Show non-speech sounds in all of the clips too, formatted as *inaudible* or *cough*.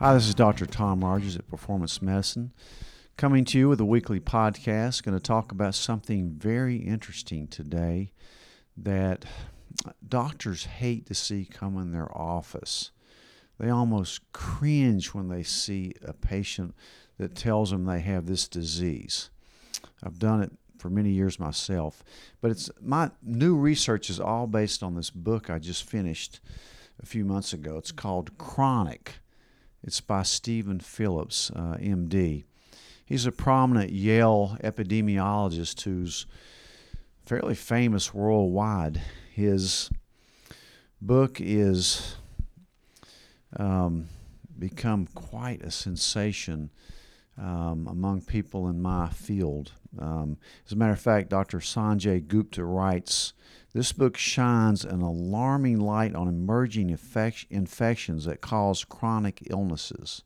Hi, this is Dr. Tom Rogers at Performance Medicine, coming to you with a weekly podcast. Going to talk about something very interesting today that doctors hate to see come in their office. They almost cringe when they see a patient that tells them they have this disease. I've done it for many years myself, but it's my new research is all based on this book I just finished a few months ago. It's called Chronic it's by Steven Phillips, uh, MD. He's a prominent Yale epidemiologist who's fairly famous worldwide. His book is um, become quite a sensation um, among people in my field. Um, as a matter of fact, Dr. Sanjay Gupta writes this book shines an alarming light on emerging infec- infections that cause chronic illnesses.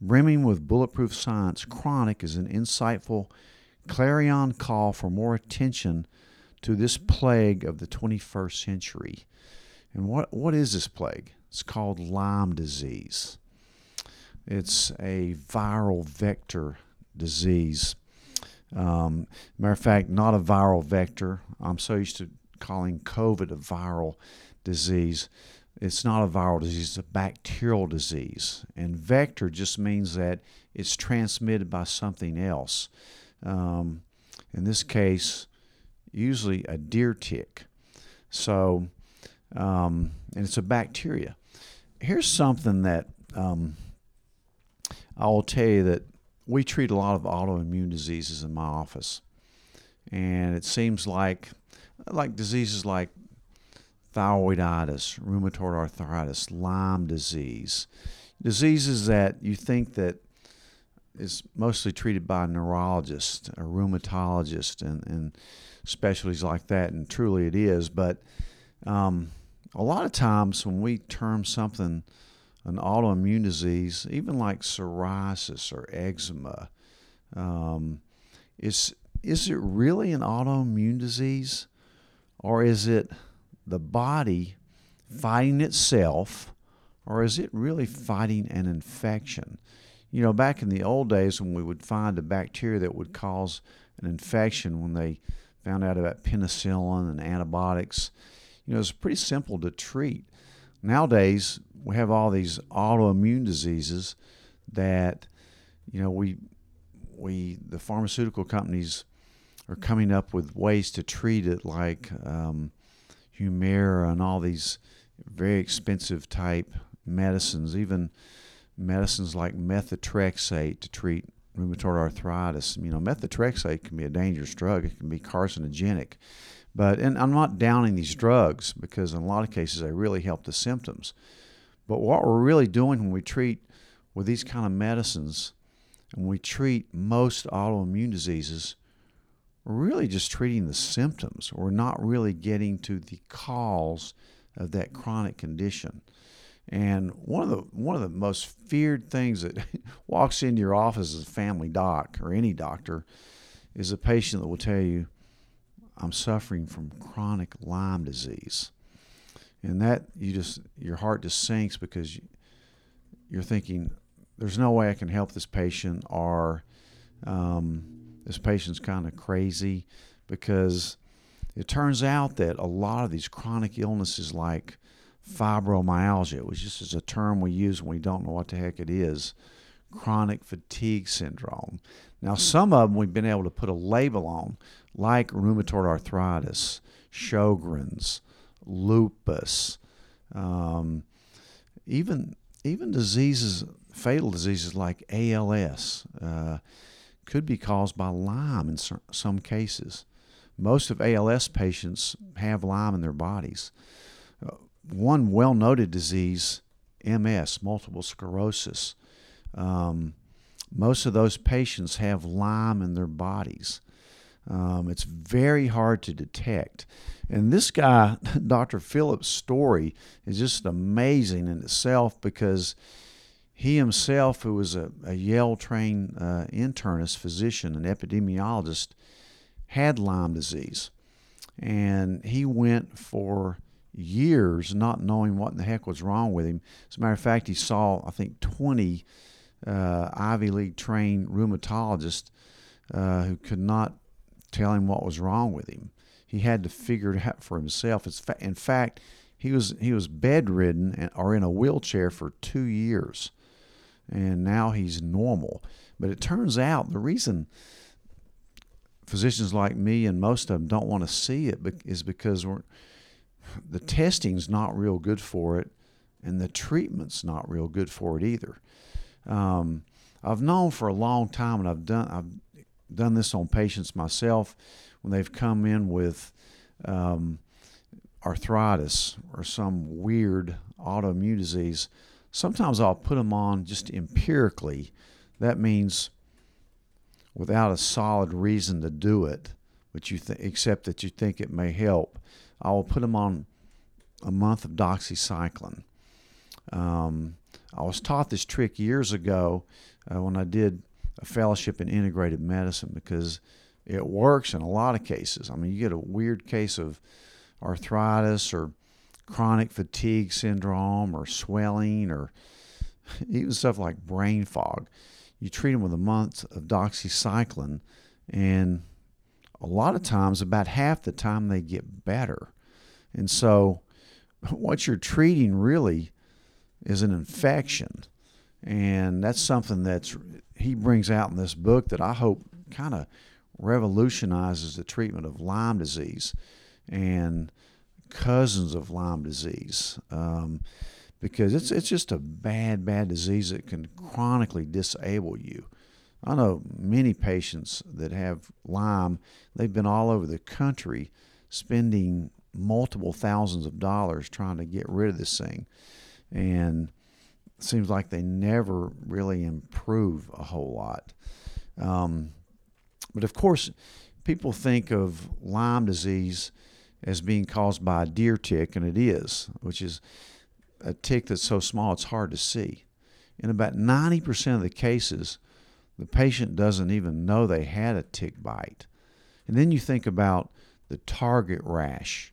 Brimming with bulletproof science, Chronic is an insightful clarion call for more attention to this plague of the 21st century. And what, what is this plague? It's called Lyme disease. It's a viral vector disease. Um, matter of fact, not a viral vector. I'm so used to calling COVID a viral disease. It's not a viral disease, it's a bacterial disease. And vector just means that it's transmitted by something else. Um, in this case, usually a deer tick. So, um, and it's a bacteria. Here's something that um, I will tell you that we treat a lot of autoimmune diseases in my office. And it seems like like diseases like thyroiditis, rheumatoid arthritis, Lyme disease, diseases that you think that is mostly treated by a neurologist, a rheumatologist, and, and specialties like that, and truly it is. But um, a lot of times when we term something an autoimmune disease, even like psoriasis or eczema, um, is is it really an autoimmune disease? Or is it the body fighting itself? Or is it really fighting an infection? You know, back in the old days when we would find a bacteria that would cause an infection when they found out about penicillin and antibiotics, you know, it's pretty simple to treat. Nowadays, we have all these autoimmune diseases that, you know, we we the pharmaceutical companies are coming up with ways to treat it, like um, Humira and all these very expensive type medicines, even medicines like methotrexate to treat rheumatoid arthritis. You know, methotrexate can be a dangerous drug; it can be carcinogenic. But and I'm not downing these drugs because in a lot of cases they really help the symptoms. But what we're really doing when we treat with these kind of medicines, and we treat most autoimmune diseases, we're really just treating the symptoms. We're not really getting to the cause of that chronic condition. And one of the one of the most feared things that *laughs* walks into your office as a family doc or any doctor is a patient that will tell you, "I'm suffering from chronic Lyme disease," and that you just your heart just sinks because you're thinking, "There's no way I can help this patient," or um, this patient's kind of crazy because it turns out that a lot of these chronic illnesses like fibromyalgia, which just is a term we use when we don't know what the heck it is, chronic fatigue syndrome. Now, some of them we've been able to put a label on, like rheumatoid arthritis, Sjogren's, lupus, um, even even diseases, fatal diseases like ALS. Uh, could be caused by Lyme in some cases. Most of ALS patients have Lyme in their bodies. Uh, one well noted disease, MS, multiple sclerosis, um, most of those patients have Lyme in their bodies. Um, it's very hard to detect. And this guy, *laughs* Dr. Phillips' story is just amazing in itself because he himself, who was a, a Yale trained uh, internist, physician, and epidemiologist, had Lyme disease. And he went for years not knowing what in the heck was wrong with him. As a matter of fact, he saw, I think, 20 uh, Ivy League trained rheumatologists uh, who could not tell him what was wrong with him. He had to figure it out for himself. in fact, he was he was bedridden or in a wheelchair for two years, and now he's normal. But it turns out the reason physicians like me and most of them don't want to see it is because the testing's not real good for it, and the treatment's not real good for it either. Um, I've known for a long time, and I've done I've done this on patients myself when they've come in with um, arthritis or some weird autoimmune disease. Sometimes I'll put them on just empirically. That means without a solid reason to do it, but you th- except that you think it may help. I will put them on a month of doxycycline. Um, I was taught this trick years ago uh, when I did a fellowship in integrated medicine because it works in a lot of cases. I mean, you get a weird case of arthritis or chronic fatigue syndrome or swelling or *laughs* even stuff like brain fog. You treat them with a month of doxycycline, and a lot of times, about half the time, they get better. And so, *laughs* what you're treating really is an infection. And that's something that's he brings out in this book that I hope kind of revolutionizes the treatment of Lyme disease and cousins of Lyme disease. Um, because it's it's just a bad, bad disease that can chronically disable you. I know many patients that have Lyme, they've been all over the country spending multiple thousands of dollars trying to get rid of this thing. And seems like they never really improve a whole lot. Um, but of course, people think of Lyme disease as being caused by a deer tick, and it is, which is a tick that's so small it's hard to see. In about 90% of the cases, the patient doesn't even know they had a tick bite. And then you think about the target rash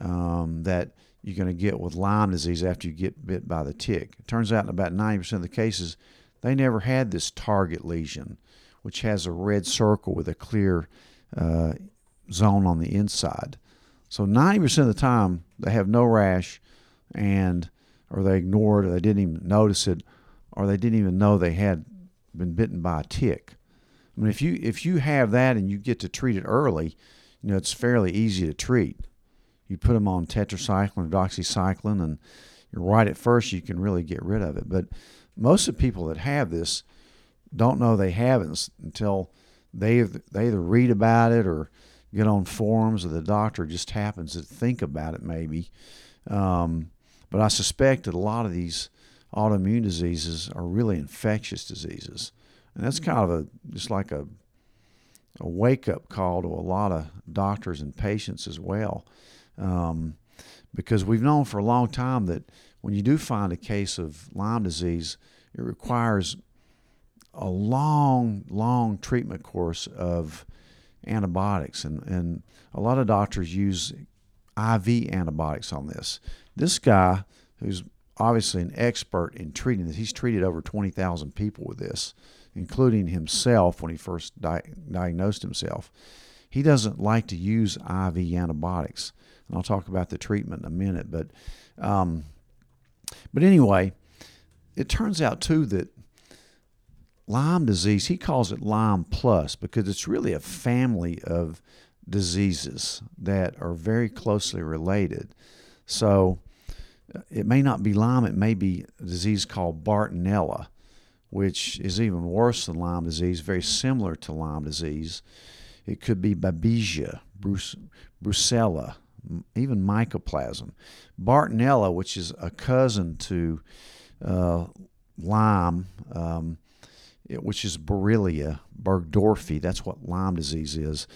um, that you're going to get with Lyme disease after you get bit by the tick. It turns out in about 90% of the cases, they never had this target lesion, which has a red circle with a clear uh, zone on the inside. So 90% of the time, they have no rash and or they ignored or they didn't even notice it or they didn't even know they had been bitten by a tick. I mean, if you if you have that and you get to treat it early, you know it's fairly easy to treat. You put them on tetracycline or doxycycline, and you're right at first you can really get rid of it. But most of the people that have this don't know they have it until they they either read about it or get on forums or the doctor just happens to think about it maybe. Um, but I suspect that a lot of these autoimmune diseases are really infectious diseases. And that's kind of a just like a a wake up call to a lot of doctors and patients as well. Um, because we've known for a long time that when you do find a case of Lyme disease, it requires a long, long treatment course of antibiotics. And, and a lot of doctors use IV antibiotics on this. This guy, who's obviously an expert in treating this, he's treated over 20,000 people with this, including himself when he first di- diagnosed himself. He doesn't like to use IV antibiotics. And I'll talk about the treatment in a minute. But, um, but anyway, it turns out too that Lyme disease, he calls it Lyme plus because it's really a family of diseases that are very closely related. So it may not be Lyme, it may be a disease called Bartonella, which is even worse than Lyme disease, very similar to Lyme disease. It could be Babesia, Bruce, Brucella, even Mycoplasma. Bartonella, which is a cousin to uh, Lyme, um, it, which is Borrelia burgdorferi, that's what Lyme disease is.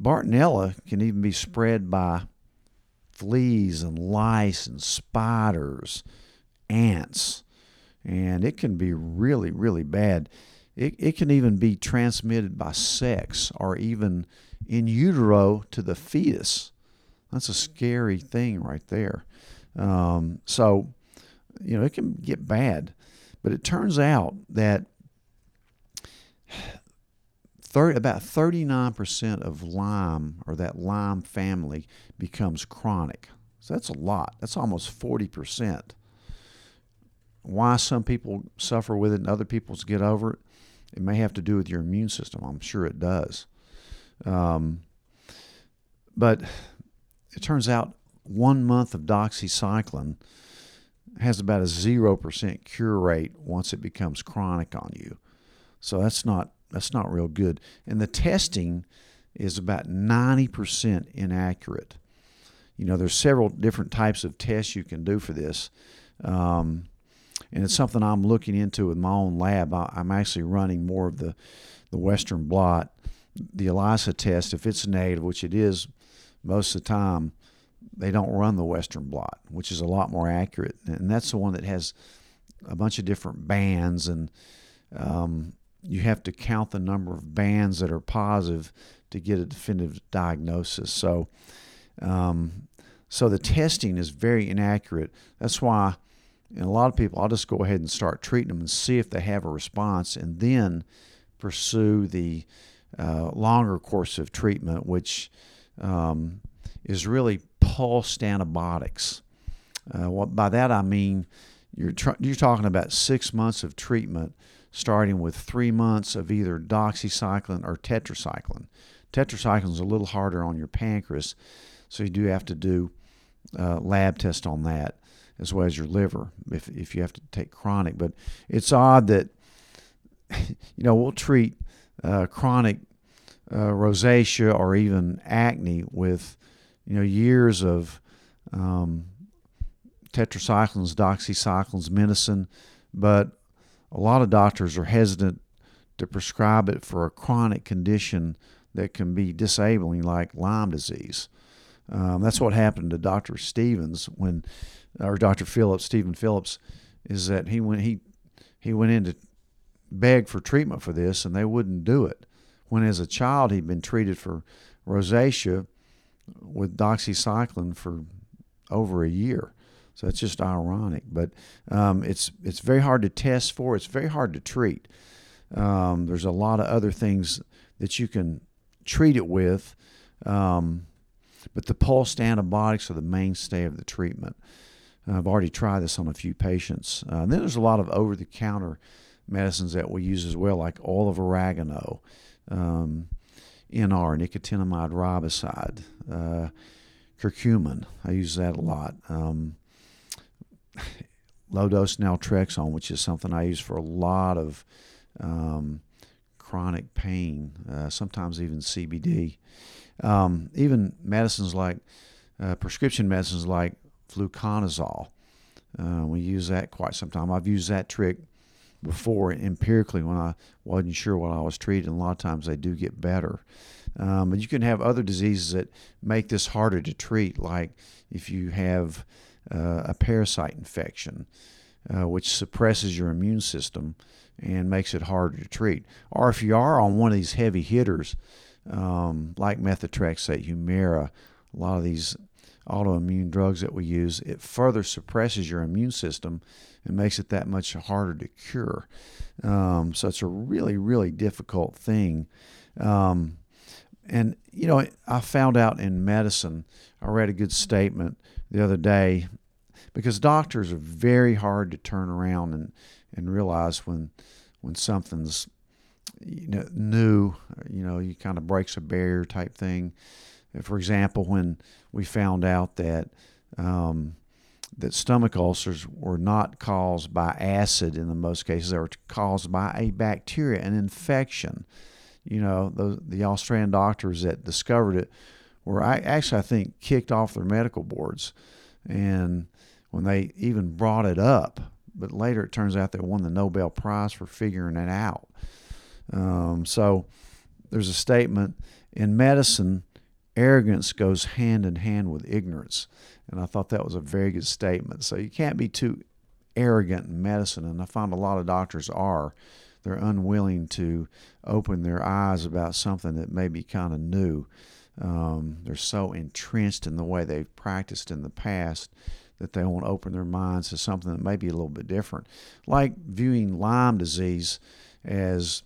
Bartonella can even be spread by fleas and lice and spiders, ants, and it can be really, really bad. It, it can even be transmitted by sex or even in utero to the fetus. That's a scary thing right there. Um, so, you know, it can get bad. But it turns out that 30, about 39% of Lyme or that Lyme family becomes chronic. So that's a lot. That's almost 40%. Why some people suffer with it and other people get over it, it may have to do with your immune system. I'm sure it does. Um, but it turns out one month of doxycycline has about a 0% cure rate once it becomes chronic on you. So that's not that's not real good. And the testing is about 90% inaccurate. You know, there's several different types of tests you can do for this. Um, and it's something I'm looking into with my own lab. I, am actually running more of the, the Western blot, the ELISA test. If it's negative, which it is most of the time, they don't run the Western blot, which is a lot more accurate. And that's the one that has a bunch of different bands, and um, you have to count the number of bands that are positive to get a definitive diagnosis. So, um, so the testing is very inaccurate. That's why, and a lot of people, I'll just go ahead and start treating them and see if they have a response, and then pursue the uh, longer course of treatment, which um, is really pulsed antibiotics. Uh, what, by that I mean you're tr- you're talking about six months of treatment, starting with three months of either doxycycline or tetracycline. Tetracycline is a little harder on your pancreas, so you do have to do uh, lab test on that as well as your liver if if you have to take chronic. But it's odd that *laughs* you know we'll treat uh, chronic uh, rosacea or even acne with you know years of um, tetracyclines, doxycyclines, medicine, but a lot of doctors are hesitant to prescribe it for a chronic condition that can be disabling, like Lyme disease. Um, that's what happened to Dr. Stevens when, or Dr. Phillips, Steven Phillips, is that he went he he went in to beg for treatment for this, and they wouldn't do it. When as a child he'd been treated for rosacea with doxycycline for over a year. So it's just ironic, but um, it's it's very hard to test for. It's very hard to treat. Um, there's a lot of other things that you can treat it with, um, but the pulsed antibiotics are the mainstay of the treatment. I've already tried this on a few patients. Uh, then there's a lot of over-the-counter medicines that we use as well, like oil of oregano. Um, NR, nicotinamide riboside, uh, curcumin. I use that a lot. Um, *sighs* low dose naltrexone, which is something I use for a lot of um, chronic pain, uh, sometimes even CBD. Um, even medicines like uh, prescription medicines like fluconazole. Uh, we use that quite some time. I've used that trick before empirically when I wasn't sure what I was treating. A lot of times they do get better. Um, but you can have other diseases that make this harder to treat, like if you have uh, a parasite infection, uh, which suppresses your immune system and makes it harder to treat. Or if you are on one of these heavy hitters, um, like methotrexate, Humira, a lot of these autoimmune drugs that we use, it further suppresses your immune system and makes it that much harder to cure. Um, so it's a really, really difficult thing. Um, and, you know, I found out in medicine, I read a good statement the other day because doctors are very hard to turn around and, and realize when when something's you know new you know you kind of breaks a barrier type thing for example when we found out that um, that stomach ulcers were not caused by acid in the most cases they were caused by a bacteria an infection you know the, the australian doctors that discovered it were I, actually i think kicked off their medical boards and when they even brought it up but later it turns out they won the Nobel Prize for figuring it out. Um, so there's a statement in medicine arrogance goes hand in hand with ignorance. And I thought that was a very good statement. So you can't be too arrogant in medicine. And I find a lot of doctors are. They're unwilling to open their eyes about something that may be kind of new. Um, they're so entrenched in the way they've practiced in the past that they won't open their minds to something that may be a little bit different. Like viewing Lyme disease as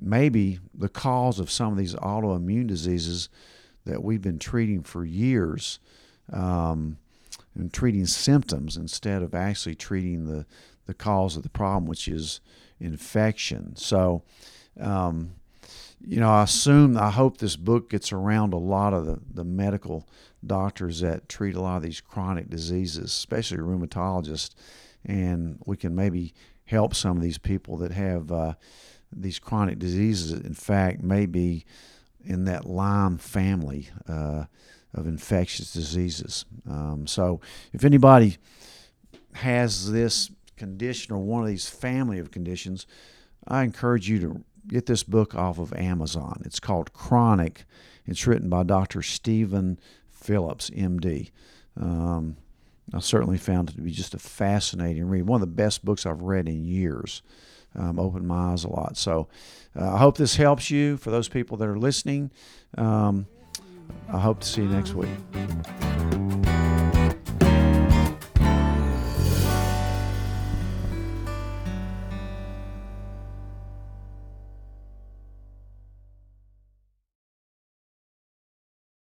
maybe the cause of some of these autoimmune diseases that we've been treating for years um, and treating symptoms instead of actually treating the, the cause of the problem, which is infection. So, um, you know, I assume, I hope this book gets around a lot of the, the medical doctors that treat a lot of these chronic diseases, especially rheumatologists, and we can maybe help some of these people that have uh, these chronic diseases. In fact, maybe in that Lyme family uh, of infectious diseases. Um, so, if anybody has this condition or one of these family of conditions, I encourage you to get this book off of Amazon. It's called Chronic. It's written by Dr. Steven Phillips, MD. Um, I certainly found it to be just a fascinating read. One of the best books I've read in years. Um, opened my eyes a lot. So uh, I hope this helps you. For those people that are listening, um, I hope to see you next week.